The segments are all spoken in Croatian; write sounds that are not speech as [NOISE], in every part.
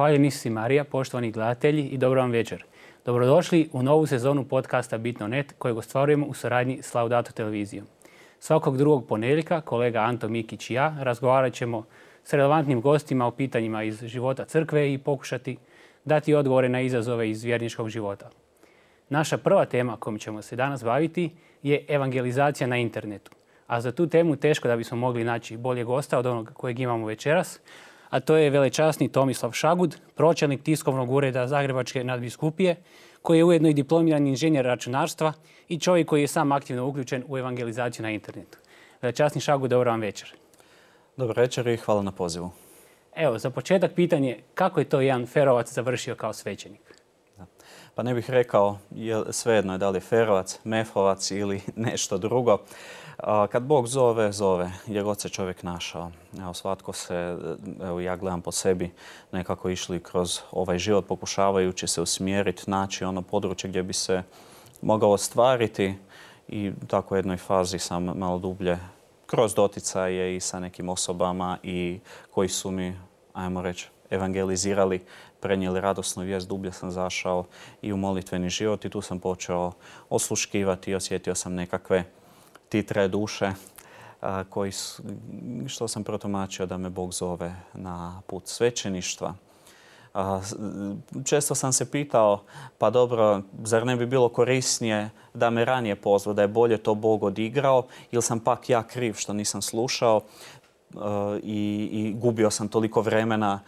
Zahvaljujem si Marija, poštovani gledatelji i dobro vam večer. Dobrodošli u novu sezonu podcasta Bitno.net kojeg ostvarujemo u suradnji s Laudato televizijom. Svakog drugog ponedjeljka kolega Anto Mikić i ja razgovarat ćemo s relevantnim gostima o pitanjima iz života crkve i pokušati dati odgovore na izazove iz vjerničkog života. Naša prva tema kojom ćemo se danas baviti je evangelizacija na internetu. A za tu temu teško da bismo mogli naći bolje gosta od onog kojeg imamo večeras, a to je velečasni Tomislav Šagud, pročelnik tiskovnog ureda Zagrebačke nadbiskupije, koji je ujedno i diplomirani inženjer računarstva i čovjek koji je sam aktivno uključen u evangelizaciju na internetu. Velečasni Šagud, dobro vam večer. Dobro večer i hvala na pozivu. Evo, za početak pitanje, kako je to jedan ferovac završio kao svećenik? Pa ne bih rekao, svejedno je da li je ferovac, mefovac ili [LAUGHS] nešto drugo. Kad Bog zove, zove, jer god se čovjek našao. Evo, svatko se, evo ja gledam po sebi, nekako išli kroz ovaj život pokušavajući se usmjeriti, naći ono područje gdje bi se mogao ostvariti i u takvoj jednoj fazi sam malo dublje kroz doticaje i sa nekim osobama i koji su mi, ajmo reći, evangelizirali, prenijeli radosnu vijest, dublje sam zašao i u molitveni život i tu sam počeo osluškivati i osjetio sam nekakve titre duše koji, što sam protumačio da me Bog zove na put svećeništva. Često sam se pitao, pa dobro, zar ne bi bilo korisnije da me ranije pozvao, da je bolje to Bog odigrao ili sam pak ja kriv što nisam slušao i, i gubio sam toliko vremena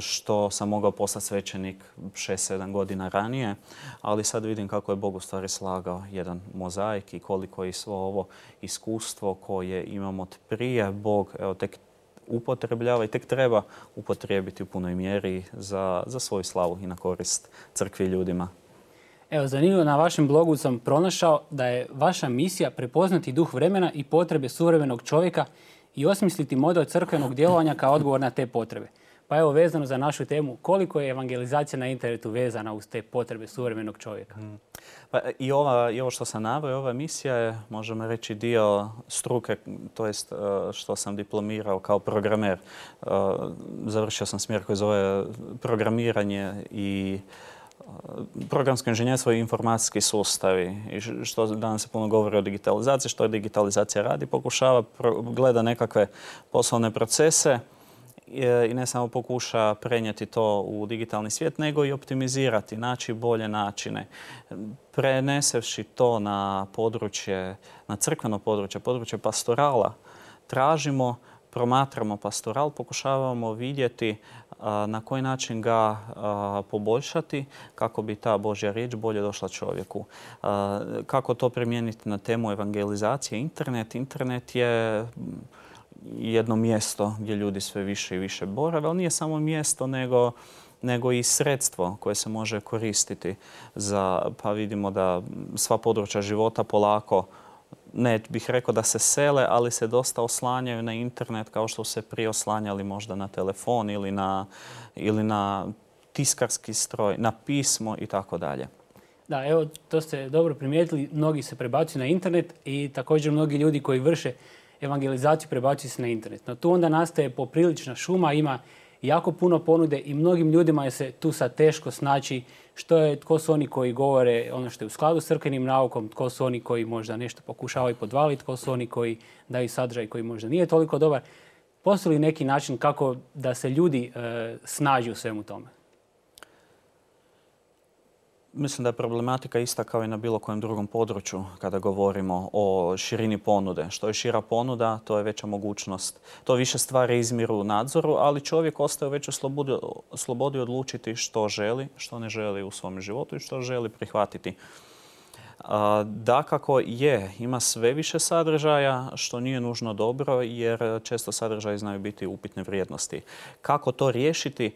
što sam mogao postati svećenik 6-7 godina ranije, ali sad vidim kako je Bog u stvari slagao jedan mozaik i koliko je svo ovo iskustvo koje imamo od prije, Bog evo, tek upotrebljava i tek treba upotrijebiti u punoj mjeri za, za svoju slavu i na korist crkvi i ljudima. Evo, zanimljivo, na vašem blogu sam pronašao da je vaša misija prepoznati duh vremena i potrebe suvremenog čovjeka i osmisliti model crkvenog djelovanja kao odgovor na te potrebe. Pa evo, vezano za našu temu, koliko je evangelizacija na internetu vezana uz te potrebe suvremenog čovjeka? Mm. Pa i, ova, I ovo što sam naveo, ova misija je, možemo reći, dio struke, to jest e, što sam diplomirao kao programer. E, završio sam smjer koji zove programiranje i e, programsko inženjerstvo i informacijski sustavi. I što danas se puno govori o digitalizaciji, što je digitalizacija radi, pokušava, gleda nekakve poslovne procese, i ne samo pokuša prenijeti to u digitalni svijet, nego i optimizirati, naći bolje načine. Prenesevši to na područje, na crkveno područje, područje pastorala, tražimo, promatramo pastoral, pokušavamo vidjeti na koji način ga poboljšati kako bi ta Božja riječ bolje došla čovjeku. Kako to primijeniti na temu evangelizacije? Internet. Internet je jedno mjesto gdje ljudi sve više i više borave, ali nije samo mjesto nego nego i sredstvo koje se može koristiti za, pa vidimo da sva područja života polako, ne bih rekao da se sele, ali se dosta oslanjaju na internet kao što se prije oslanjali možda na telefon ili na, ili na tiskarski stroj, na pismo i tako dalje. Da, evo, to ste dobro primijetili. Mnogi se prebacuju na internet i također mnogi ljudi koji vrše evangelizaciju prebaci se na internet. No tu onda nastaje poprilična šuma, ima jako puno ponude i mnogim ljudima je se tu sad teško snaći što je, tko su oni koji govore ono što je u skladu s crkvenim naukom, tko su oni koji možda nešto pokušavaju podvaliti, tko su oni koji daju sadržaj koji možda nije toliko dobar. Postoji li neki način kako da se ljudi e, snađu u svemu tome? Mislim da je problematika ista kao i na bilo kojem drugom području kada govorimo o širini ponude. Što je šira ponuda, to je veća mogućnost. To više stvari izmiru u nadzoru, ali čovjek ostaje u većoj slobodi, odlučiti što želi, što ne želi u svom životu i što želi prihvatiti. Dakako je, ima sve više sadržaja što nije nužno dobro jer često sadržaji znaju biti upitne vrijednosti. Kako to riješiti?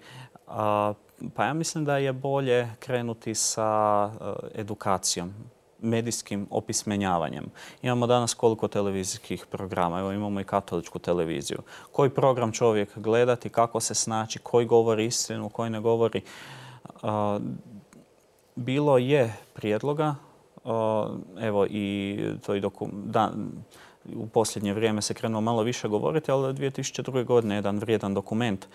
Pa ja mislim da je bolje krenuti sa eh, edukacijom, medijskim opismenjavanjem. Imamo danas koliko televizijskih programa, evo imamo i katoličku televiziju. Koji program čovjek gledati, kako se snaći, koji govori istinu, koji ne govori. Bilo je prijedloga, evo i to i u posljednje vrijeme se krenuo malo više govoriti, ali 2002. godine jedan vrijedan dokument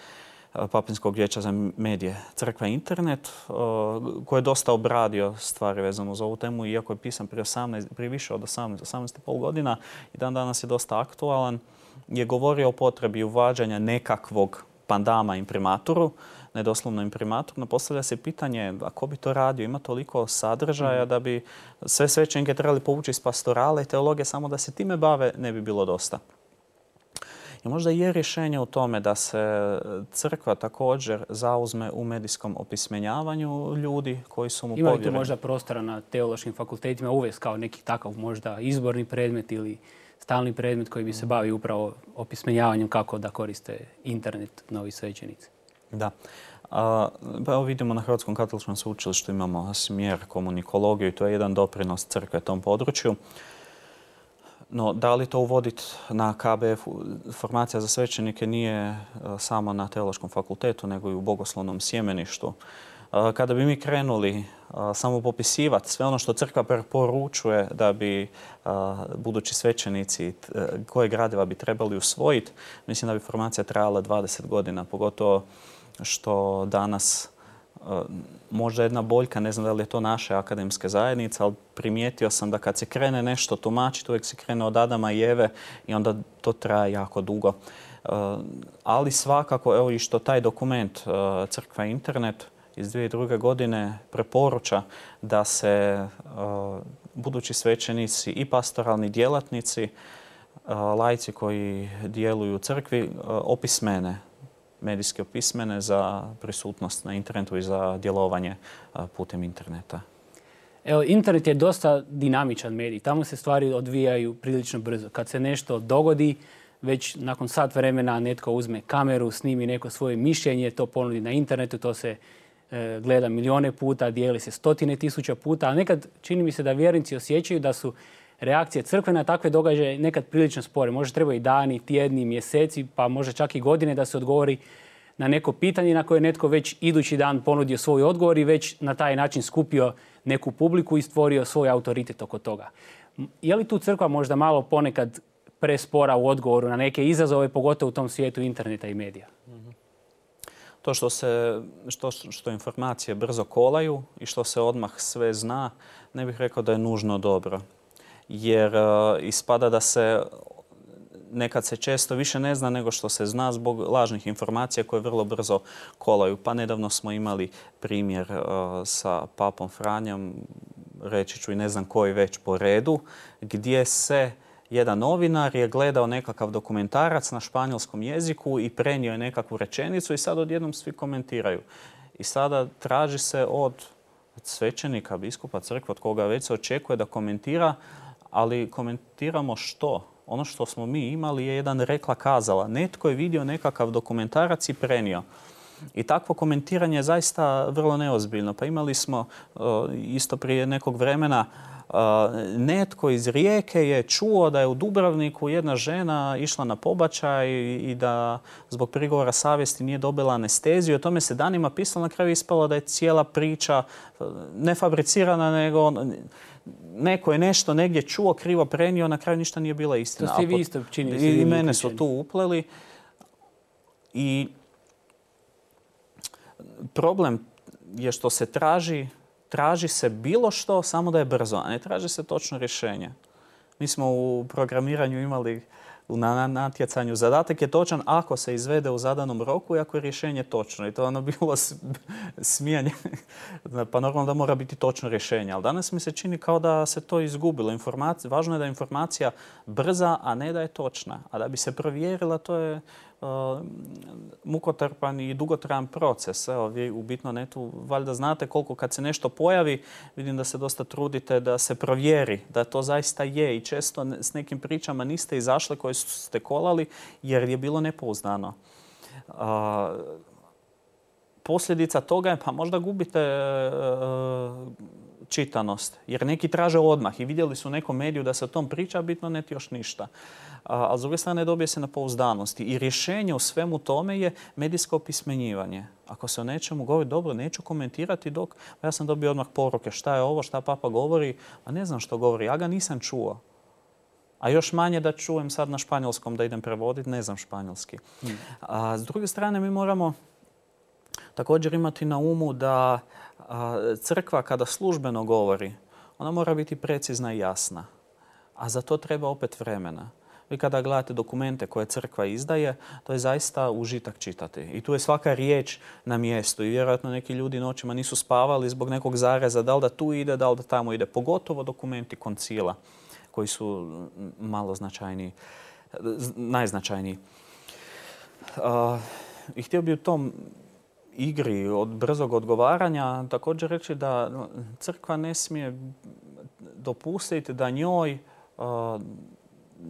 Papinskog vijeća za medije, crkva internet, koji je dosta obradio stvari vezano za ovu temu, iako je pisan prije, 18, prije više od 18, 18,5 godina i dan danas je dosta aktualan, je govorio o potrebi uvađanja nekakvog pandama imprimatoru, ne doslovno imprimator, no postavlja se pitanje a ko bi to radio, ima toliko sadržaja mhm. da bi sve svećenike trebali povući iz pastorale i teologije samo da se time bave ne bi bilo dosta. I možda je rješenje u tome da se crkva također zauzme u medijskom opismenjavanju ljudi koji su mu povjereni. Ima li tu možda prostora na teološkim fakultetima uvesti kao neki takav možda izborni predmet ili stalni predmet koji bi se bavi upravo opismenjavanjem kako da koriste internet novi svećenici? Da. A, pa evo vidimo na Hrvatskom katoličkom sveučilištu imamo smjer komunikologiju i to je jedan doprinos crkve tom području. No, da li to uvoditi na KBF formacija za svećenike nije e, samo na Teološkom fakultetu, nego i u bogoslovnom sjemeništu. E, kada bi mi krenuli e, samo popisivati sve ono što crkva preporučuje da bi budući svećenici koje gradiva bi trebali usvojiti, mislim da bi formacija trajala 20 godina, pogotovo što danas možda jedna boljka, ne znam da li je to naše akademske zajednice, ali primijetio sam da kad se krene nešto tumačiti, uvijek se krene od Adama i Eve i onda to traje jako dugo. Ali svakako, evo i što taj dokument Crkva Internet iz 2002. godine preporuča da se budući svećenici i pastoralni djelatnici, lajci koji djeluju u crkvi, opismene medijske opismene za prisutnost na internetu i za djelovanje putem interneta. Evo, internet je dosta dinamičan medij. Tamo se stvari odvijaju prilično brzo. Kad se nešto dogodi, već nakon sat vremena netko uzme kameru, snimi neko svoje mišljenje, to ponudi na internetu, to se e, gleda milijone puta, dijeli se stotine tisuća puta, a nekad čini mi se da vjernici osjećaju da su reakcije crkve na takve događaje nekad prilično spore. Može treba i dani, tjedni, mjeseci, pa može čak i godine da se odgovori na neko pitanje na koje je netko već idući dan ponudio svoj odgovor i već na taj način skupio neku publiku i stvorio svoj autoritet oko toga. Je li tu crkva možda malo ponekad prespora u odgovoru na neke izazove, pogotovo u tom svijetu interneta i medija? To što, se, što, što informacije brzo kolaju i što se odmah sve zna, ne bih rekao da je nužno dobro jer e, ispada da se nekad se često više ne zna nego što se zna zbog lažnih informacija koje vrlo brzo kolaju. Pa nedavno smo imali primjer e, sa papom Franjom, reći ću i ne znam koji već po redu, gdje se jedan novinar je gledao nekakav dokumentarac na španjolskom jeziku i prenio je nekakvu rečenicu i sad odjednom svi komentiraju. I sada traži se od svećenika, biskupa, crkva, od koga već se očekuje da komentira ali komentiramo što. Ono što smo mi imali je jedan rekla kazala. Netko je vidio nekakav dokumentarac i prenio. I takvo komentiranje je zaista vrlo neozbiljno. Pa imali smo e, isto prije nekog vremena e, netko iz Rijeke je čuo da je u Dubrovniku jedna žena išla na pobačaj i da zbog prigovora savjesti nije dobila anesteziju. O tome se danima pisalo, na kraju ispalo da je cijela priča e, ne fabricirana, nego neko je nešto negdje čuo, krivo prenio, na kraju ništa nije bila istina. To ste vi isto čini I mene su tu upleli. I problem je što se traži, traži se bilo što, samo da je brzo, a ne traži se točno rješenje. Mi smo u programiranju imali na natjecanju. Zadatak je točan ako se izvede u zadanom roku i ako je rješenje točno. I to je ono bilo smijanje. [LAUGHS] pa normalno da mora biti točno rješenje. Ali danas mi se čini kao da se to izgubilo. Važno je da je informacija brza, a ne da je točna. A da bi se provjerila, to je mukotrpan i dugotrajan proces. Evo, vi u Bitno netu valjda znate koliko kad se nešto pojavi, vidim da se dosta trudite da se provjeri da to zaista je i često s nekim pričama niste izašli koje ste kolali jer je bilo nepouzdano. Uh, posljedica toga je pa možda gubite uh, čitanost. Jer neki traže odmah i vidjeli su u nekom mediju da se o tom priča, bitno neti još ništa. A, s druge strane dobije se na pouzdanosti. I rješenje u svemu tome je medijsko opismenjivanje. Ako se o nečemu govori, dobro, neću komentirati dok ja sam dobio odmah poruke šta je ovo, šta papa govori, a ne znam što govori, ja ga nisam čuo. A još manje da čujem sad na španjolskom da idem prevoditi, ne znam španjolski. Hmm. A s druge strane mi moramo također imati na umu da crkva kada službeno govori, ona mora biti precizna i jasna. A za to treba opet vremena. Vi kada gledate dokumente koje crkva izdaje, to je zaista užitak čitati. I tu je svaka riječ na mjestu. I vjerojatno neki ljudi noćima nisu spavali zbog nekog zareza, da li da tu ide, da li da tamo ide. Pogotovo dokumenti koncila koji su malo značajniji, najznačajniji. I htio bi u tom igri od brzog odgovaranja također reći da crkva ne smije dopustiti da njoj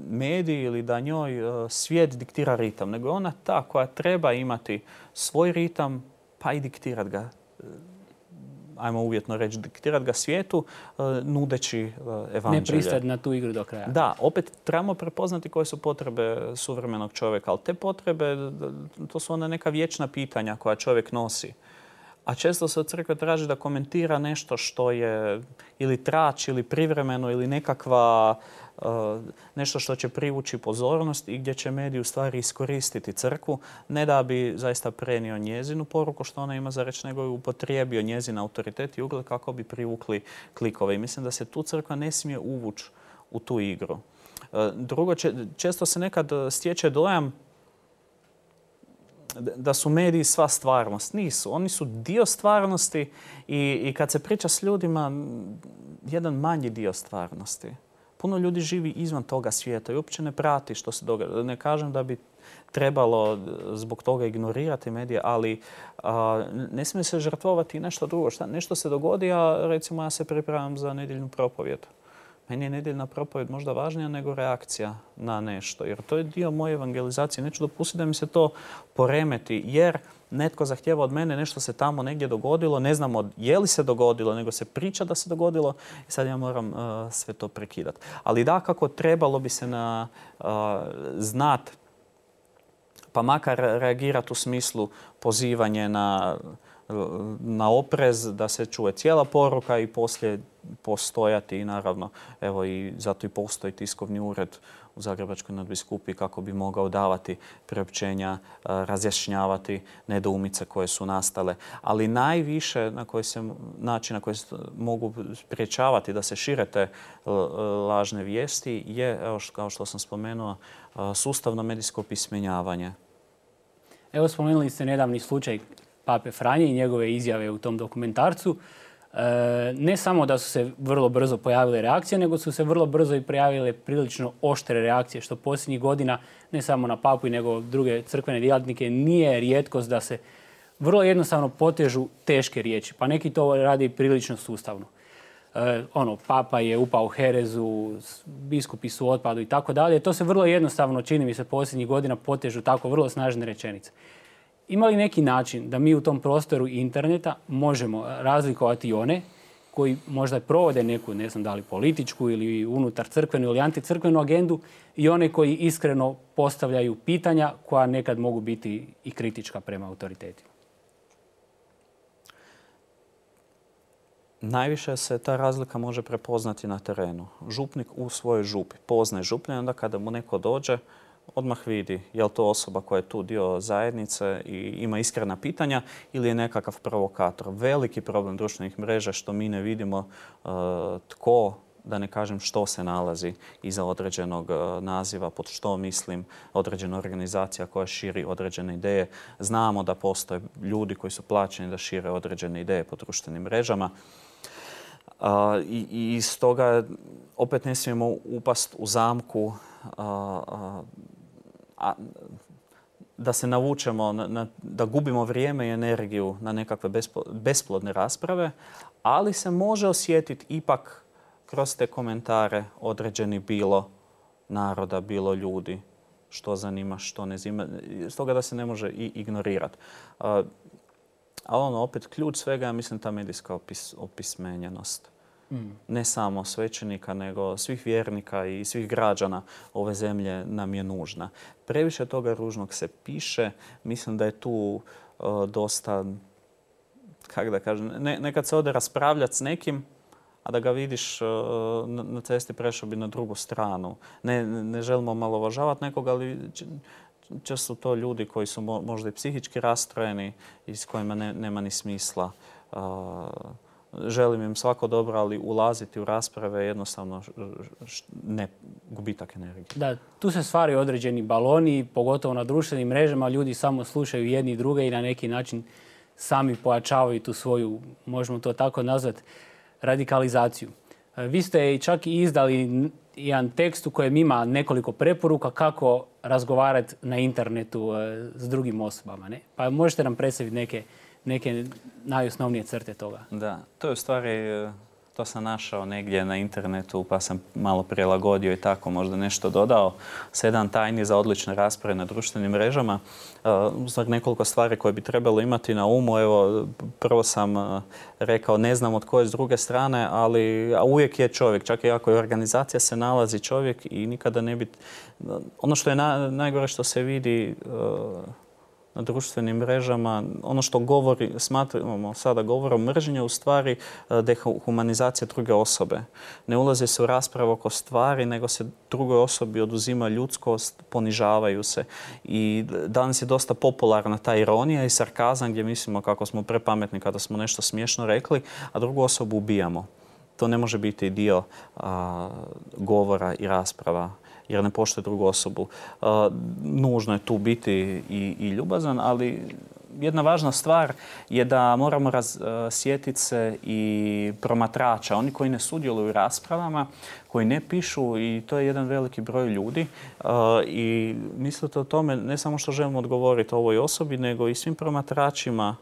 mediji ili da njoj svijet diktira ritam, nego ona ta koja treba imati svoj ritam pa i diktirat ga ajmo uvjetno reći, diktirati ga svijetu nudeći evanđelje. Ne pristati na tu igru do kraja. Da, opet trebamo prepoznati koje su potrebe suvremenog čovjeka, ali te potrebe, to su ona neka vječna pitanja koja čovjek nosi. A često se od crkve traži da komentira nešto što je ili trač ili privremeno ili nekakva nešto što će privući pozornost i gdje će mediji u stvari iskoristiti crkvu, ne da bi zaista prenio njezinu poruku što ona ima za reći, nego je upotrijebio njezin autoritet i ugled kako bi privukli klikove. I mislim da se tu crkva ne smije uvući u tu igru. E, drugo, često se nekad stječe dojam da su mediji sva stvarnost. Nisu. Oni su dio stvarnosti i, i kad se priča s ljudima, jedan manji dio stvarnosti puno ljudi živi izvan toga svijeta i uopće ne prati što se događa. Ne kažem da bi trebalo zbog toga ignorirati medije, ali ne smije se žrtvovati nešto drugo. Šta, nešto se dogodi, a recimo ja se pripremam za nedjeljnu propovjed. Meni je nedjeljna propovjed možda važnija nego reakcija na nešto. Jer to je dio moje evangelizacije. Neću dopustiti da mi se to poremeti. Jer netko zahtjeva od mene nešto se tamo negdje dogodilo. Ne znamo je li se dogodilo, nego se priča da se dogodilo. I sad ja moram uh, sve to prekidati. Ali da, kako trebalo bi se na uh, znat pa makar reagirati u smislu pozivanje na na oprez, da se čuje cijela poruka i poslije postojati i naravno, evo i zato i postoji tiskovni ured u Zagrebačkoj nadbiskupi kako bi mogao davati priopćenja, razjašnjavati nedoumice koje su nastale. Ali najviše na koji se, način na koji se mogu spriječavati da se šire te lažne vijesti je, evo kao što sam spomenuo, sustavno medijsko pismenjavanje. Evo spomenuli ste nedavni slučaj Pape Franje i njegove izjave u tom dokumentarcu. E, ne samo da su se vrlo brzo pojavile reakcije, nego su se vrlo brzo i pojavile prilično oštre reakcije, što posljednjih godina, ne samo na papu nego druge crkvene djelatnike, nije rijetkost da se vrlo jednostavno potežu teške riječi, pa neki to radi prilično sustavno. E, ono, papa je upao u herezu, biskupi su otpadu i tako dalje. To se vrlo jednostavno, čini mi se, posljednjih godina potežu tako vrlo snažne rečenice. Ima li neki način da mi u tom prostoru interneta možemo razlikovati one koji možda provode neku, ne znam da li političku ili unutar crkvenu ili anticrkvenu agendu i one koji iskreno postavljaju pitanja koja nekad mogu biti i kritička prema autoritetima? Najviše se ta razlika može prepoznati na terenu. Župnik u svojoj župi poznaje župnje, onda kada mu neko dođe, odmah vidi je li to osoba koja je tu dio zajednice i ima iskrena pitanja ili je nekakav provokator. Veliki problem društvenih mreža što mi ne vidimo uh, tko da ne kažem što se nalazi iza određenog uh, naziva, pod što mislim određena organizacija koja širi određene ideje. Znamo da postoje ljudi koji su plaćeni da šire određene ideje po društvenim mrežama. I, I stoga opet ne smijemo upast u zamku da se navučemo, na, da gubimo vrijeme i energiju na nekakve besplodne rasprave, ali se može osjetiti ipak kroz te komentare određeni bilo naroda, bilo ljudi, što zanima, što ne zima. Stoga da se ne može i ignorirati. Ali ono, opet, ključ svega je, mislim, ta medijska opis, opismenjenost. Ne samo svećenika, nego svih vjernika i svih građana ove zemlje nam je nužna. Previše toga ružnog se piše. Mislim da je tu e, dosta, kako da kažem, nekad se ode raspravljati s nekim, a da ga vidiš e, na cesti prešao bi na drugu stranu. Ne, ne želimo malovažavati nekoga, ali često to ljudi koji su možda i psihički rastrojeni i s kojima nema ni smisla. Želim im svako dobro, ali ulaziti u rasprave je jednostavno ne, gubitak energije. Da, tu se stvaraju određeni baloni, pogotovo na društvenim mrežama. Ljudi samo slušaju jedni i druge i na neki način sami pojačavaju tu svoju, možemo to tako nazvati, radikalizaciju. E, vi ste čak i izdali jedan tekst u kojem ima nekoliko preporuka kako razgovarati na internetu e, s drugim osobama. Ne? Pa možete nam predstaviti neke, neke najosnovnije crte toga. Da, to je u stvari e, to sam našao negdje na internetu pa sam malo prilagodio i tako možda nešto dodao. Sedam tajni za odlične rasprave na društvenim mrežama. Uh, nekoliko stvari koje bi trebalo imati na umu. Evo, prvo sam uh, rekao ne znam od koje s druge strane, ali a uvijek je čovjek. Čak i ako je organizacija se nalazi čovjek i nikada ne bi... Ono što je najgore što se vidi na društvenim mrežama. Ono što govori, smatramo sada govorom mržnje u stvari e, dehumanizacija druge osobe. Ne ulazi se u raspravu oko stvari, nego se drugoj osobi oduzima ljudskost, ponižavaju se. I danas je dosta popularna ta ironija i sarkazam gdje mislimo kako smo prepametni kada smo nešto smiješno rekli, a drugu osobu ubijamo. To ne može biti dio govora i rasprava jer ne poštuje drugu osobu. E, nužno je tu biti i, ljubazan, ali jedna važna stvar je da moramo sjetiti se i promatrača, oni koji ne sudjeluju u raspravama, koji ne pišu i to je jedan veliki broj ljudi. E, I mislite o tome ne samo što želimo odgovoriti ovoj osobi, nego i svim promatračima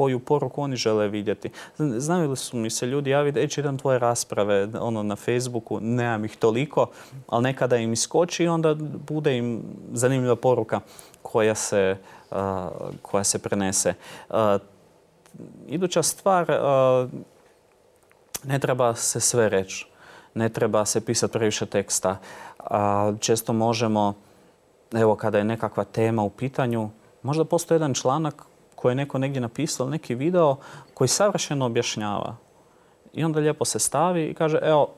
koju poruku oni žele vidjeti. Znaju li su mi se ljudi javiti, e, čitam tvoje rasprave ono, na Facebooku, nemam ih toliko, ali nekada im iskoči i onda bude im zanimljiva poruka koja se, koja se prenese. iduća stvar, ne treba se sve reći. Ne treba se pisati previše teksta. često možemo, evo kada je nekakva tema u pitanju, možda postoji jedan članak koje je neko negdje napisao, neki video koji savršeno objašnjava. I onda lijepo se stavi i kaže, evo,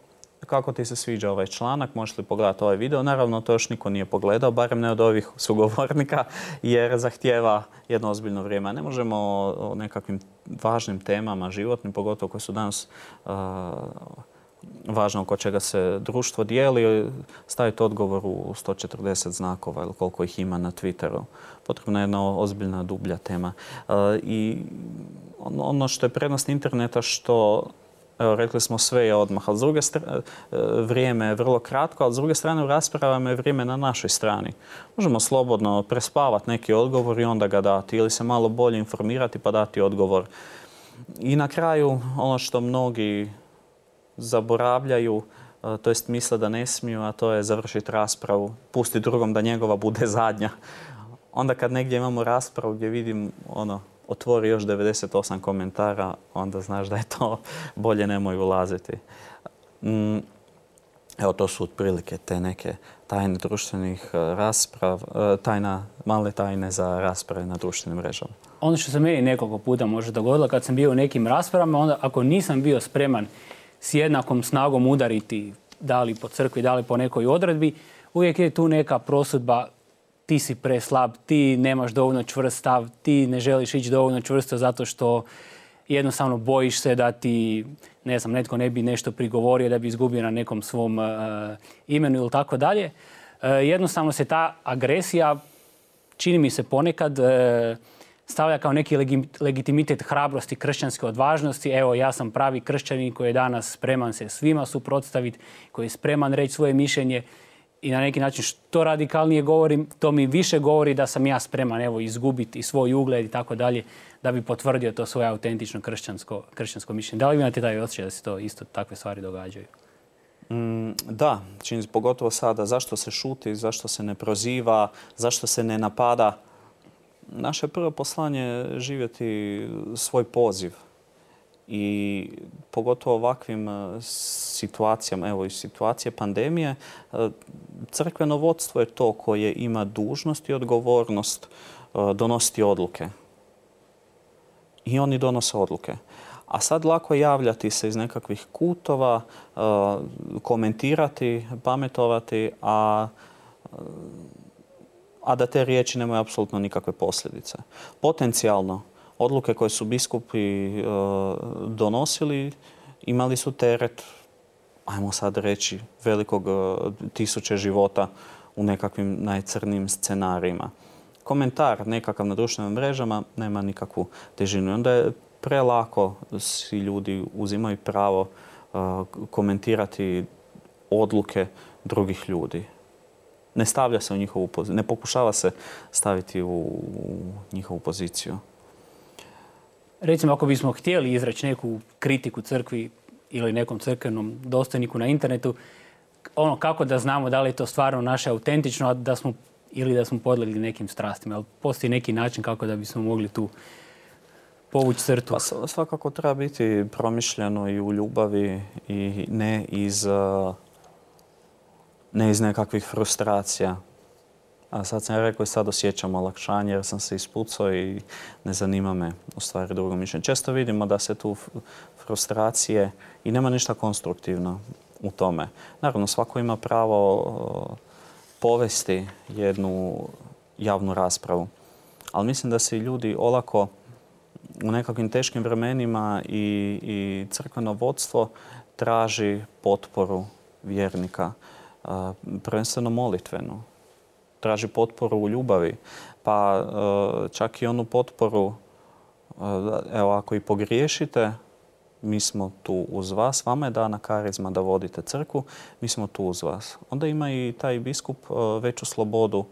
kako ti se sviđa ovaj članak, možeš li pogledati ovaj video. Naravno, to još niko nije pogledao, barem ne od ovih sugovornika, jer zahtjeva jedno ozbiljno vrijeme. Ne možemo o nekakvim važnim temama, životnim, pogotovo koje su danas važno oko čega se društvo dijeli, staviti odgovor u 140 znakova ili koliko ih ima na Twitteru. Potrebna je jedna ozbiljna, dublja tema. E, I ono, što je prednost interneta što Evo, rekli smo sve je odmah, ali s druge strane, vrijeme je vrlo kratko, ali s druge strane u raspravama je vrijeme na našoj strani. Možemo slobodno prespavati neki odgovor i onda ga dati ili se malo bolje informirati pa dati odgovor. I na kraju, ono što mnogi zaboravljaju, e, to jest misle da ne smiju, a to je završiti raspravu, pusti drugom da njegova bude zadnja. Onda kad negdje imamo raspravu gdje vidim ono, otvori još 98 komentara, onda znaš da je to [LAUGHS] bolje nemoj ulaziti. Mm, evo to su otprilike te neke tajne društvenih e, rasprav, e, tajna, male tajne za rasprave na društvenim mrežama. Ono što se meni nekoliko puta može dogodilo kad sam bio u nekim raspravama, onda ako nisam bio spreman s jednakom snagom udariti, da li po crkvi, da li po nekoj odredbi, uvijek je tu neka prosudba ti si preslab, ti nemaš dovoljno čvrst stav, ti ne želiš ići dovoljno čvrsto zato što jednostavno bojiš se da ti, ne znam, netko ne bi nešto prigovorio, da bi izgubio na nekom svom uh, imenu ili tako dalje. Uh, jednostavno se ta agresija, čini mi se ponekad, uh, stavlja kao neki legitimitet hrabrosti, kršćanske odvažnosti. Evo, ja sam pravi kršćanin koji je danas spreman se svima suprotstaviti, koji je spreman reći svoje mišljenje i na neki način što radikalnije govorim, to mi više govori da sam ja spreman evo, izgubiti svoj ugled i tako dalje, da bi potvrdio to svoje autentično kršćansko, kršćansko mišljenje. Da li imate taj osjećaj da se to isto takve stvari događaju? Mm, da, čini pogotovo sada. Zašto se šuti, zašto se ne proziva, zašto se ne napada? Naše prvo poslanje živjeti svoj poziv i pogotovo ovakvim e, situacijama, evo i situacije pandemije, e, crkveno vodstvo je to koje ima dužnost i odgovornost e, donositi odluke. I oni donose odluke. A sad lako javljati se iz nekakvih kutova, komentirati, pametovati, a a da te riječi nemaju apsolutno nikakve posljedice. Potencijalno, odluke koje su biskupi e, donosili imali su teret, ajmo sad reći, velikog e, tisuće života u nekakvim najcrnijim scenarijima. Komentar nekakav na društvenim mrežama nema nikakvu težinu. Onda je prelako si ljudi uzimaju pravo e, komentirati odluke drugih ljudi. Ne stavlja se u njihovu poziciju, ne pokušava se staviti u njihovu poziciju. Recimo, ako bismo htjeli izreći neku kritiku crkvi ili nekom crkvenom dostojniku na internetu, ono kako da znamo da li je to stvarno naše autentično, a da smo ili da smo podlegli nekim strastima. Ali postoji neki način kako da bismo mogli tu povući crtu? Pa svakako treba biti promišljeno i u ljubavi i ne iz, ne iz nekakvih frustracija. A sad sam rekao i sad osjećam olakšanje jer sam se ispucao i ne zanima me u stvari drugo mišljenje. Često vidimo da se tu frustracije i nema ništa konstruktivno u tome. Naravno, svako ima pravo povesti jednu javnu raspravu. Ali mislim da se ljudi olako u nekakvim teškim vremenima i, i crkveno vodstvo traži potporu vjernika, prvenstveno molitvenu traži potporu u ljubavi. Pa e, čak i onu potporu, e, evo ako i pogriješite, mi smo tu uz vas, vama je dana karizma da vodite crku, mi smo tu uz vas. Onda ima i taj biskup e, veću slobodu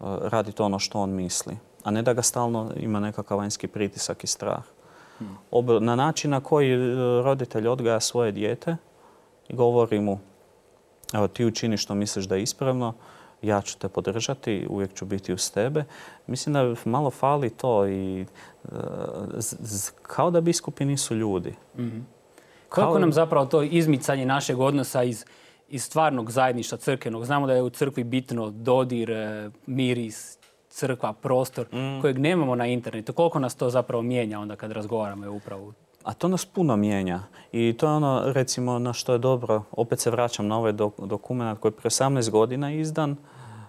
raditi ono što on misli, a ne da ga stalno ima nekakav vanjski pritisak i strah. Na način na koji roditelj odgaja svoje dijete i govori mu evo ti učini što misliš da je ispravno, ja ću te podržati, uvijek ću biti uz tebe. Mislim da malo fali to i e, kao da biskupi nisu ljudi. mm Kako nam zapravo to izmicanje našeg odnosa iz, iz stvarnog zajedništva crkvenog? Znamo da je u crkvi bitno dodir, e, miris, crkva, prostor mm. kojeg nemamo na internetu. Koliko nas to zapravo mijenja onda kad razgovaramo upravo a to nas puno mijenja. I to je ono, recimo, na što je dobro. Opet se vraćam na ovaj dokument koji je prije 18 godina izdan.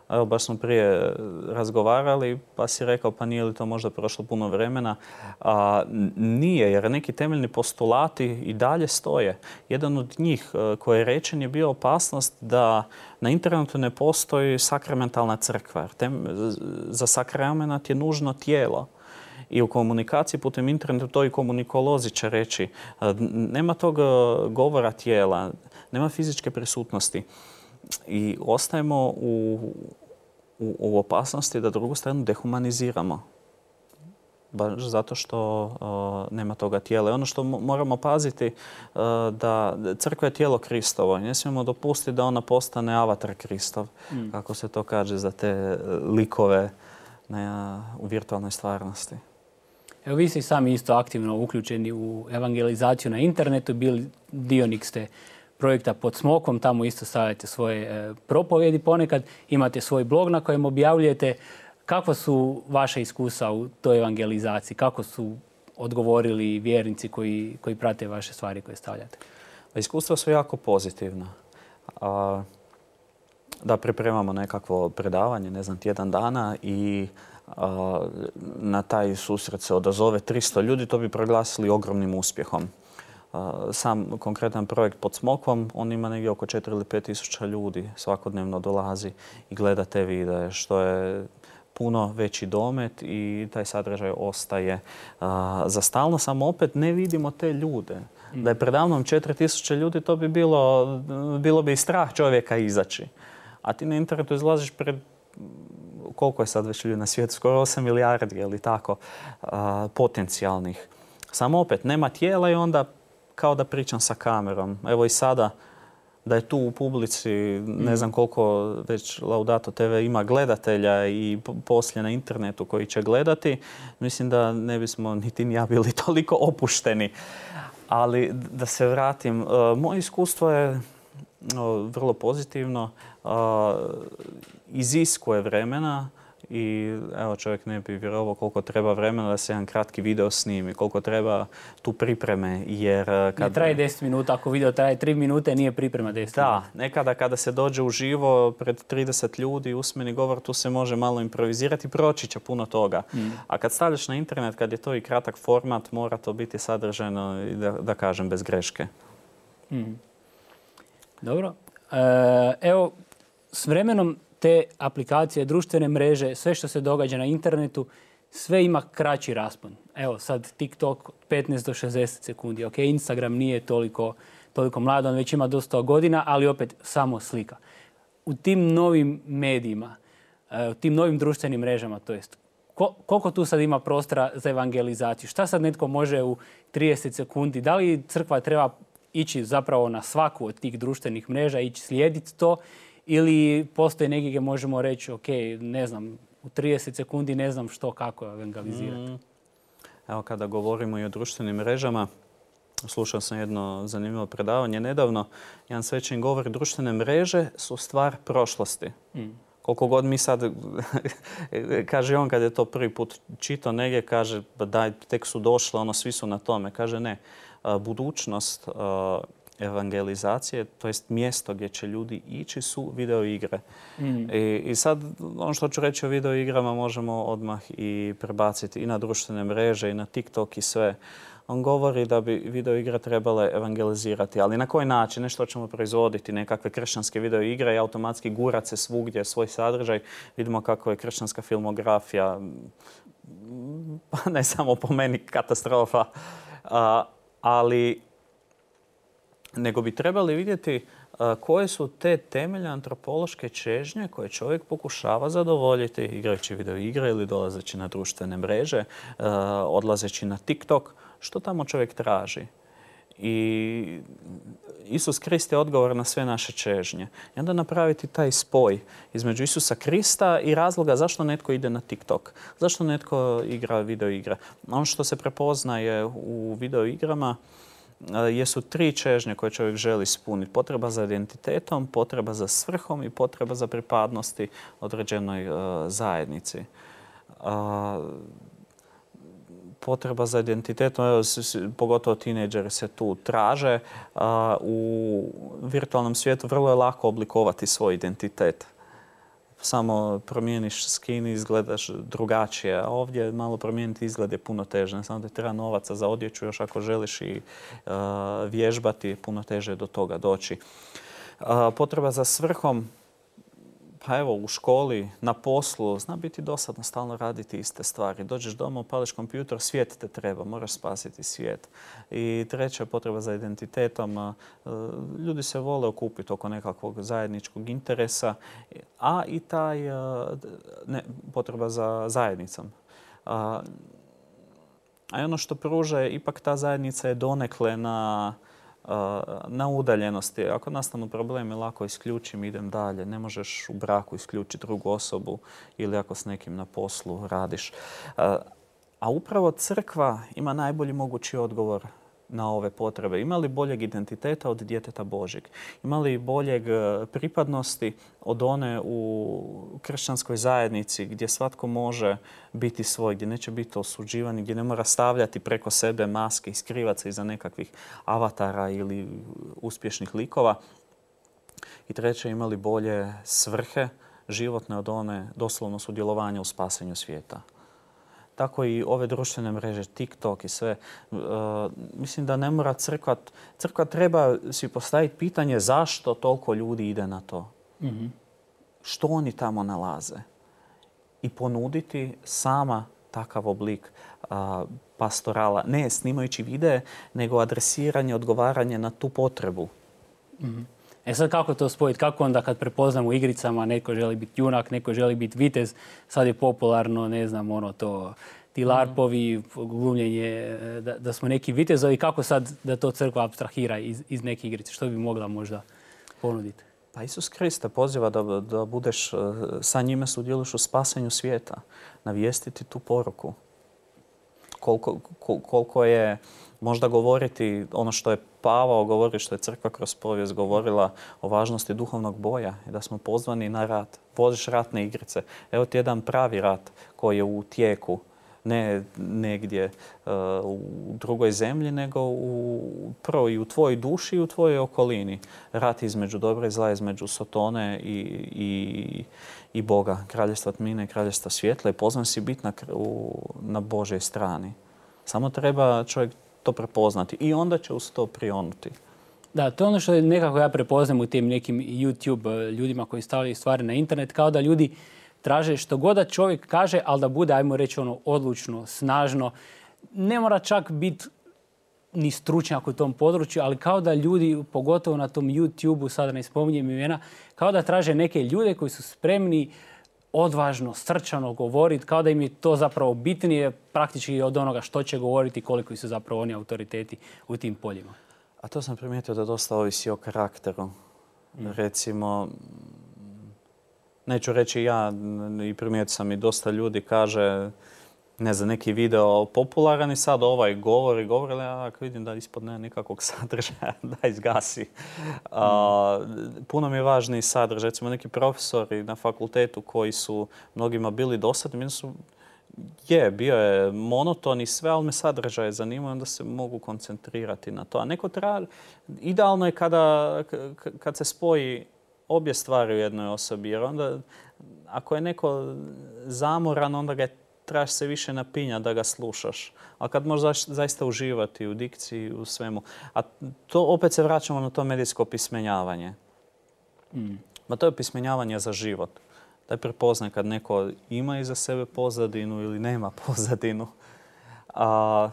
Evo, baš smo prije razgovarali, pa si rekao, pa nije li to možda prošlo puno vremena. A, nije, jer neki temeljni postulati i dalje stoje. Jedan od njih e, koji je rečen je bio opasnost da na internetu ne postoji sakramentalna crkva. za sakrament je nužno tijelo i u komunikaciji putem interneta, to i komunikolozi će reći. Nema tog govora tijela, nema fizičke prisutnosti. I ostajemo u, u, opasnosti da drugu stranu dehumaniziramo. Baš zato što nema toga tijela. I ono što moramo paziti da crkva je tijelo Kristovo. Ne smijemo dopustiti da ona postane avatar Kristov, mm. kako se to kaže za te e, likove u virtualnoj stvarnosti. Evo vi ste sami isto aktivno uključeni u evangelizaciju na internetu, bili dionik ste projekta pod smokom, tamo isto stavljate svoje e, propovjedi ponekad, imate svoj blog na kojem objavljujete. Kako su vaše iskustva u toj evangelizaciji? Kako su odgovorili vjernici koji, koji prate vaše stvari koje stavljate? Pa iskustva su jako pozitivna. da pripremamo nekakvo predavanje, ne znam, tjedan dana i na taj susret se odazove 300 ljudi, to bi proglasili ogromnim uspjehom. Sam konkretan projekt pod Smokvom, on ima negdje oko 4 ili 5 tisuća ljudi svakodnevno dolazi i gleda te videe, što je puno veći domet i taj sadržaj ostaje za stalno. Samo opet ne vidimo te ljude. Mm. Da je predavnom 4000 ljudi, to bi bilo, bilo bi i strah čovjeka izaći. A ti na internetu izlaziš pred koliko je sad već ljudi na svijetu, skoro 8 milijardi ili tako, potencijalnih. Samo opet, nema tijela i onda kao da pričam sa kamerom. Evo i sada da je tu u publici ne znam koliko već Laudato TV ima gledatelja i poslije na internetu koji će gledati, mislim da ne bismo niti ni ja bili [LAUGHS] toliko opušteni. Ali da se vratim, e, moje iskustvo je vrlo pozitivno iziskuje vremena i evo čovjek ne bi vjerovao koliko treba vremena da se jedan kratki video snimi, koliko treba tu pripreme jer... Kad... Ne traje 10 minuta, ako video traje 3 minute nije priprema 10 minuta. Da, nekada kada se dođe u živo pred 30 ljudi, usmeni govor, tu se može malo improvizirati, proći će puno toga. Mm. A kad stavljaš na internet, kad je to i kratak format, mora to biti sadržajno da, da kažem bez greške. Mm. Dobro. E, evo, s vremenom te aplikacije, društvene mreže, sve što se događa na internetu, sve ima kraći raspon. Evo sad TikTok 15 do 60 sekundi. Ok, Instagram nije toliko, toliko mlad, on već ima dosta godina, ali opet samo slika. U tim novim medijima, e, u tim novim društvenim mrežama, to jest koliko tu sad ima prostora za evangelizaciju? Šta sad netko može u 30 sekundi? Da li crkva treba ići zapravo na svaku od tih društvenih mreža, ići slijediti to ili postoje neki gdje možemo reći, ok, ne znam, u 30 sekundi ne znam što, kako evangelizirati. Mm. Evo kada govorimo i o društvenim mrežama, slušao sam jedno zanimljivo predavanje nedavno. Jedan svećen govori društvene mreže su stvar prošlosti. Mm. Koliko god mi sad, [LAUGHS] kaže on kad je to prvi put čitao negdje, kaže daj, tek su došle, ono, svi su na tome. Kaže ne, budućnost evangelizacije, to jest mjesto gdje će ljudi ići su video igre. Mm. I, I, sad ono što ću reći o video igrama možemo odmah i prebaciti i na društvene mreže i na TikTok i sve. On govori da bi video igre trebale evangelizirati, ali na koji način? Nešto ćemo proizvoditi, nekakve kršćanske video igre i automatski gurat se svugdje svoj sadržaj. Vidimo kako je kršćanska filmografija, [LAUGHS] pa ne samo po meni katastrofa, ali nego bi trebali vidjeti koje su te temelje antropološke čežnje koje čovjek pokušava zadovoljiti igrajući video igre ili dolazeći na društvene mreže, odlazeći na TikTok. Što tamo čovjek traži? I Isus Krist je odgovor na sve naše čežnje. I onda napraviti taj spoj između Isusa Krista i razloga zašto netko ide na TikTok. Zašto netko igra video igre. Ono što se prepoznaje u video igrama jesu tri čežnje koje čovjek želi ispuniti. Potreba za identitetom, potreba za svrhom i potreba za pripadnosti određenoj zajednici. Potreba za identitetom, evo, pogotovo tineđeri se tu traže. U virtualnom svijetu vrlo je lako oblikovati svoj identitet samo promijeniš skin i izgledaš drugačije. A ovdje malo promijeniti izgled je puno teže. Samo da treba novaca za odjeću, još ako želiš i vježbati, puno teže do toga doći. potreba za svrhom pa evo, u školi, na poslu, zna biti dosadno stalno raditi iste stvari. Dođeš doma, upališ kompjuter, svijet te treba, moraš spasiti svijet. I treća je potreba za identitetom. E, ljudi se vole okupiti oko nekakvog zajedničkog interesa, a i taj e, potreba za zajednicom. A, a ono što pruža je, ipak ta zajednica je donekle na na udaljenosti. Ako nastanu problemi, lako isključim, idem dalje. Ne možeš u braku isključiti drugu osobu ili ako s nekim na poslu radiš. A upravo crkva ima najbolji mogući odgovor na ove potrebe? Ima li boljeg identiteta od djeteta Božeg? Ima li boljeg e, pripadnosti od one u kršćanskoj zajednici gdje svatko može biti svoj, gdje neće biti osuđivan, gdje ne mora stavljati preko sebe maske i skrivati se iza nekakvih avatara ili uspješnih likova? I treće, ima li bolje svrhe životne od one doslovno sudjelovanja u spasenju svijeta? Tako i ove društvene mreže, TikTok i sve. E, mislim da ne mora crkva, crkva treba si postaviti pitanje zašto toliko ljudi ide na to. Mhm. Što oni tamo nalaze? I ponuditi sama takav oblik pastorala. Ne snimajući videe, nego adresiranje, odgovaranje na tu potrebu. Mhm. E sad kako to spojiti? Kako onda kad prepoznamo u igricama neko želi biti junak, neko želi biti vitez, sad je popularno, ne znam, ono to, ti mhm. larpovi, glumljenje, da, da smo neki vitezovi, kako sad da to crkva abstrahira iz, iz neke igrice? Što bi mogla možda ponuditi? Pa Isus Kriste poziva da, da budeš e, sa njime sudjeluješ u spasenju svijeta, navijestiti tu poruku. Koliko, koliko je možda govoriti ono što je Pavao govorio, što je crkva kroz povijest govorila o važnosti duhovnog boja i da smo pozvani na rat. Vodiš ratne igrice. Evo ti jedan pravi rat koji je u tijeku ne negdje e, u drugoj zemlji, nego u, prvo i u tvojoj duši i u tvojoj okolini. Rat između dobra i zla, između Sotone i, i, i Boga, kraljestva tmine i kraljestva svjetla i pozvan si biti na, na Božoj strani. Samo treba čovjek to prepoznati i onda će uz to prionuti. Da, to je ono što nekako ja prepoznam u tim nekim YouTube ljudima koji stavljaju stvari na internet, kao da ljudi traže što god da čovjek kaže, ali da bude, ajmo reći, ono odlučno, snažno. Ne mora čak biti ni stručnjak u tom području, ali kao da ljudi, pogotovo na tom YouTube-u, sada ne spominjem imena, kao da traže neke ljude koji su spremni odvažno, srčano govoriti, kao da im je to zapravo bitnije praktički od onoga što će govoriti i koliko su zapravo oni autoriteti u tim poljima. A to sam primijetio da dosta ovisi o karakteru. Mm. Recimo, neću reći ja, i primijetio sam i dosta ljudi kaže, ne znam, neki video popularan i sad ovaj govori, govori, ali ja vidim da ispod nema nikakvog [LAUGHS] sadržaja, da izgasi. puno mi je važniji sadržaj. Recimo neki profesori na fakultetu koji su mnogima bili dosadni, su je, bio je monoton i sve, ali me sadržaje zanimaju, onda se mogu koncentrirati na to. A neko treba, idealno je kada, kad se spoji obje stvari u jednoj osobi. Jer onda, ako je neko zamoran, onda ga trebaš se više napinja da ga slušaš. A kad možeš zaista uživati u dikciji, u svemu. A to opet se vraćamo na to medijsko opismenjavanje. Mm. Ma to je opismenjavanje za život. Da prepozna kad neko ima iza sebe pozadinu ili nema [LAUGHS] pozadinu. A,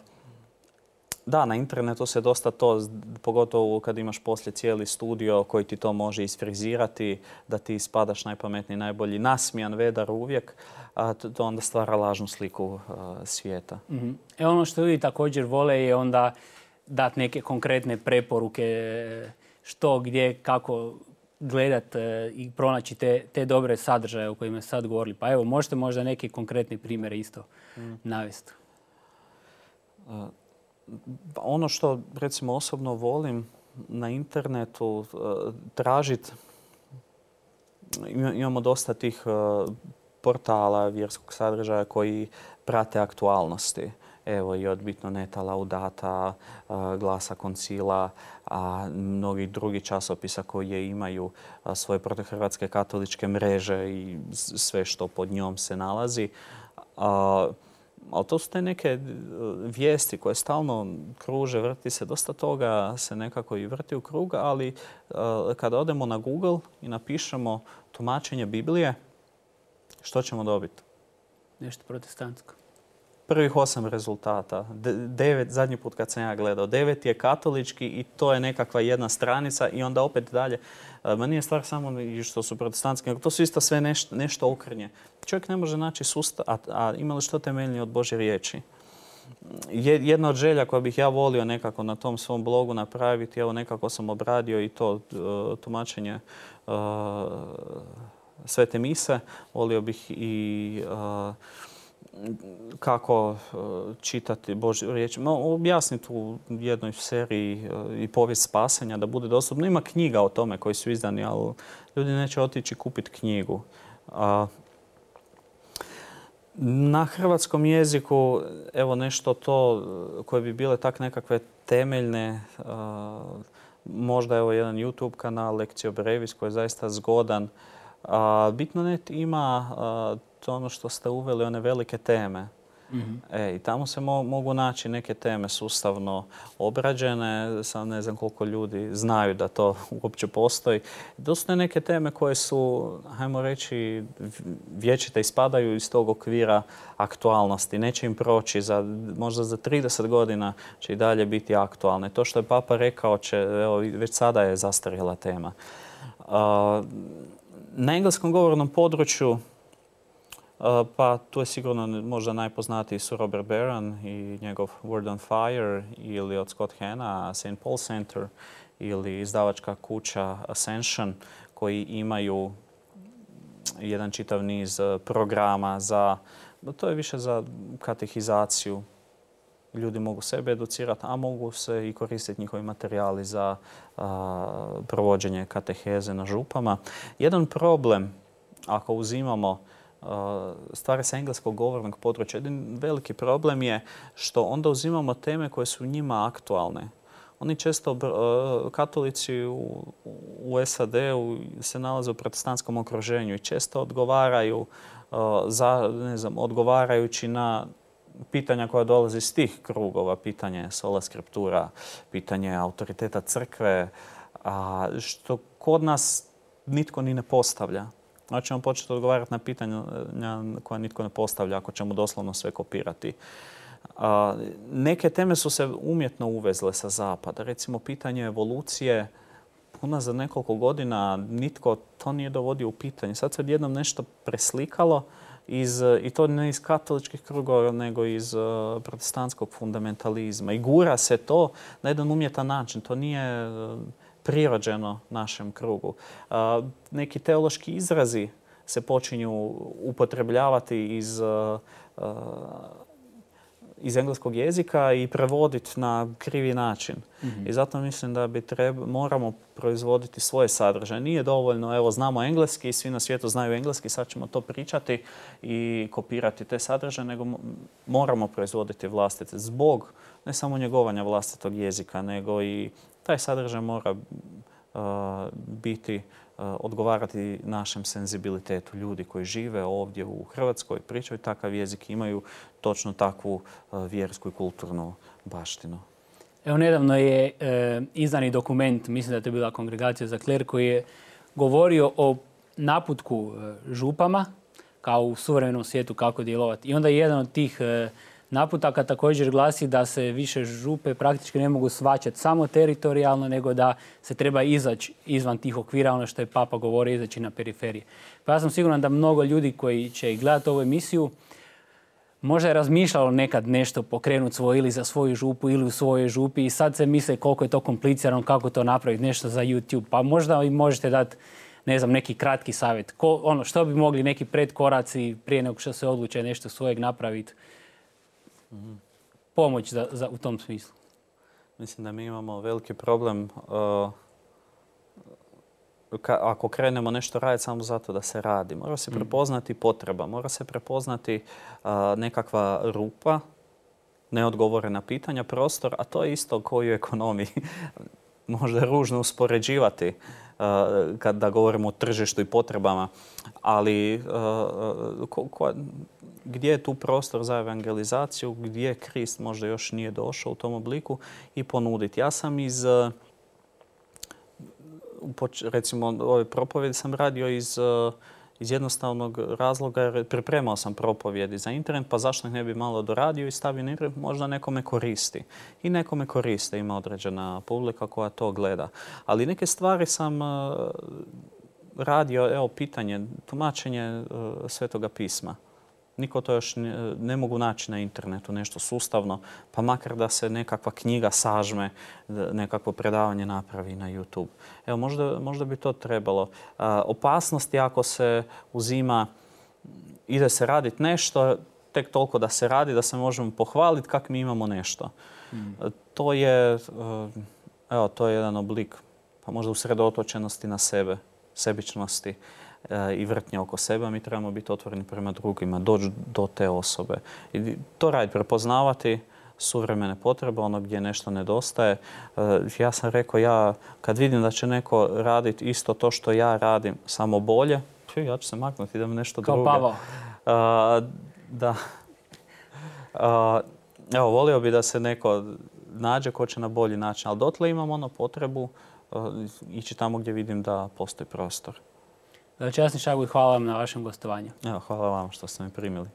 da, na internetu se dosta to, pogotovo kad imaš poslije cijeli studio koji ti to može isfrizirati, da ti spadaš najpametniji, najbolji, nasmijan vedar uvijek, a to onda stvara lažnu sliku svijeta. mm E ono što ljudi također vole je onda dati neke konkretne preporuke što, gdje, kako gledat e, i pronaći te, te dobre sadržaje o kojima sad govorili. Pa evo, možete možda neke konkretne primjere isto mm. navesti. Pa ono što recimo osobno volim na internetu e, tražiti, imamo dosta tih e, portala vjerskog sadržaja koji prate aktualnosti. Evo i od Bitno Neta, Laudata, e, Glasa Koncila, a mnogi drugi časopisa koji imaju svoje protohrvatske katoličke mreže i sve što pod njom se nalazi ali to su te neke e, vijesti koje stalno kruže, vrti se, dosta toga se nekako i vrti u krug, ali e, kada odemo na Google i napišemo tumačenje Biblije, što ćemo dobiti? Nešto protestantsko prvih osam rezultata. devet, zadnji put kad sam ja gledao, devet je katolički i to je nekakva jedna stranica i onda opet dalje. E, ma nije stvar samo što su protestantski, nego to su isto sve nešto, nešto okrnje. Čovjek ne može naći sustav, a, a ima li što temeljnije od Bože riječi? Jedna od želja koja bih ja volio nekako na tom svom blogu napraviti, evo nekako sam obradio i to e, tumačenje uh, Svete Mise, volio bih i kako e, čitati Božju riječ. Objasniti u jednoj seriji e, i povijest spasenja da bude dostupno. Ima knjiga o tome koji su izdani, ali ljudi neće otići kupiti knjigu. Na hrvatskom jeziku, evo nešto to koje bi bile tak nekakve temeljne, možda evo jedan YouTube kanal, Lekcio Brevis, koji je zaista zgodan. Bitno net ima to ono što ste uveli, one velike teme. mm E, I tamo se mogu naći neke teme sustavno obrađene, sam ne znam koliko ljudi znaju da to [LAUGHS] uopće postoji. Dosta neke teme koje su, hajmo reći, vječite i spadaju iz tog okvira aktualnosti. Neće im proći, za, možda za 30 godina će i dalje biti aktualne. To što je Papa rekao, će, evo, već sada je zastarjela tema. na engleskom govornom području pa tu je sigurno možda najpoznatiji su Robert Barron i njegov Word on Fire ili od Scott Hanna St. Paul Center ili izdavačka kuća Ascension koji imaju jedan čitav niz programa za, to je više za katehizaciju ljudi mogu sebe educirati, a mogu se i koristiti njihovi materijali za provođenje kateheze na župama. Jedan problem, ako uzimamo stvari sa engleskog govornog područja, jedan veliki problem je što onda uzimamo teme koje su njima aktualne. Oni često, katolici u, SAD-u se nalaze u protestantskom okruženju i često odgovaraju, za, ne znam, odgovarajući na pitanja koja dolaze iz tih krugova, pitanje sola skriptura, pitanje autoriteta crkve, što kod nas nitko ni ne postavlja. Znači ćemo početi odgovarati na pitanja koja nitko ne postavlja ako ćemo doslovno sve kopirati. neke teme su se umjetno uvezle sa zapada. Recimo pitanje evolucije, za nekoliko godina nitko to nije dovodio u pitanje. Sad se odjednom nešto preslikalo iz, i to ne iz katoličkih krugova, nego iz uh, protestantskog fundamentalizma. I gura se to na jedan umjetan način. To nije uh, prirođeno našem krugu. Neki teološki izrazi se počinju upotrebljavati iz iz engleskog jezika i prevoditi na krivi način. Mhm. I zato mislim da bi treba, moramo proizvoditi svoje sadržaje. Nije dovoljno, evo, znamo engleski, svi na svijetu znaju engleski, sad ćemo to pričati i kopirati te sadržaje, nego moramo proizvoditi vlastite zbog ne samo njegovanja vlastitog jezika, nego i taj sadržaj mora biti odgovarati našem senzibilitetu. Ljudi koji žive ovdje u Hrvatskoj, pričaju takav jezik, imaju točno takvu vjersku i kulturnu baštinu. Evo, nedavno je e, izdani dokument, mislim da je to bila kongregacija za kler, koji je govorio o naputku župama, kao u suvremenom svijetu kako djelovati. I onda je jedan od tih naputaka također glasi da se više župe praktički ne mogu svaćati samo teritorijalno, nego da se treba izaći izvan tih okvira, ono što je Papa govori, izaći na periferije. Pa ja sam siguran da mnogo ljudi koji će gledati ovu emisiju možda je razmišljalo nekad nešto pokrenuti svoje ili za svoju župu ili u svojoj župi i sad se misle koliko je to komplicirano, kako to napraviti, nešto za YouTube. Pa možda i možete dati ne znam, neki kratki savjet. Ko, ono, što bi mogli neki predkoraci prije nego što se odluče nešto svojeg napraviti pomoć za, za, u tom smislu? Mislim da mi imamo veliki problem uh, ako krenemo nešto raditi samo zato da se radi. Mora se mm. prepoznati potreba, mora se prepoznati uh, nekakva rupa, neodgovorena pitanja, prostor, a to je isto koji u ekonomiji. [LAUGHS] Možda je ružno uspoređivati kada govorimo o tržištu i potrebama, ali gdje je tu prostor za evangelizaciju, gdje Krist možda još nije došao u tom obliku i ponuditi. Ja sam iz, eh, recimo ove propovjedi sam radio iz, eh, iz jednostavnog razloga jer pripremao sam propovjedi za internet, pa zašto ne bi malo doradio i stavio na internet, možda nekome koristi. I nekome koriste, ima određena publika koja to gleda. Ali neke stvari sam eh, radio, evo pitanje, tumačenje Svetoga pisma. Niko to još ne, mogu naći na internetu, nešto sustavno, pa makar da se nekakva knjiga sažme, nekakvo predavanje napravi na YouTube. Evo, možda, možda bi to trebalo. opasnost je ako se uzima, ide se raditi nešto, tek toliko da se radi, da se možemo pohvaliti kako mi imamo nešto. Hmm. To je, evo, to je jedan oblik, pa možda usredotočenosti na sebe, sebičnosti. E, i vrtnje oko sebe, mi trebamo biti otvoreni prema drugima, doći do te osobe. I to raditi, prepoznavati suvremene potrebe, ono gdje nešto nedostaje. E, ja sam rekao, ja kad vidim da će neko raditi isto to što ja radim, samo bolje, ja ću se maknuti, idem nešto Kao drugo. Pavao. da. evo, volio bi da se neko nađe ko će na bolji način, ali dotle imam ono potrebu ići tamo gdje vidim da postoji prostor. Časni Šagu hvala vam na vašem gostovanju. Evo, hvala vam što ste me primili.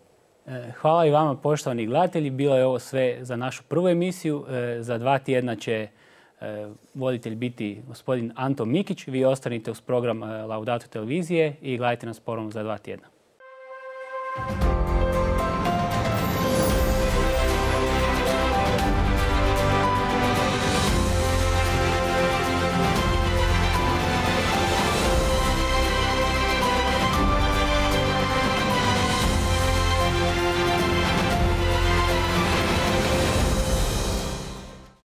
E, hvala i vama poštovani gledatelji. Bilo je ovo sve za našu prvu emisiju. E, za dva tjedna će e, voditelj biti gospodin Anto Mikić. Vi ostanite uz program Laudato televizije i gledajte nas ponovno za dva tjedna.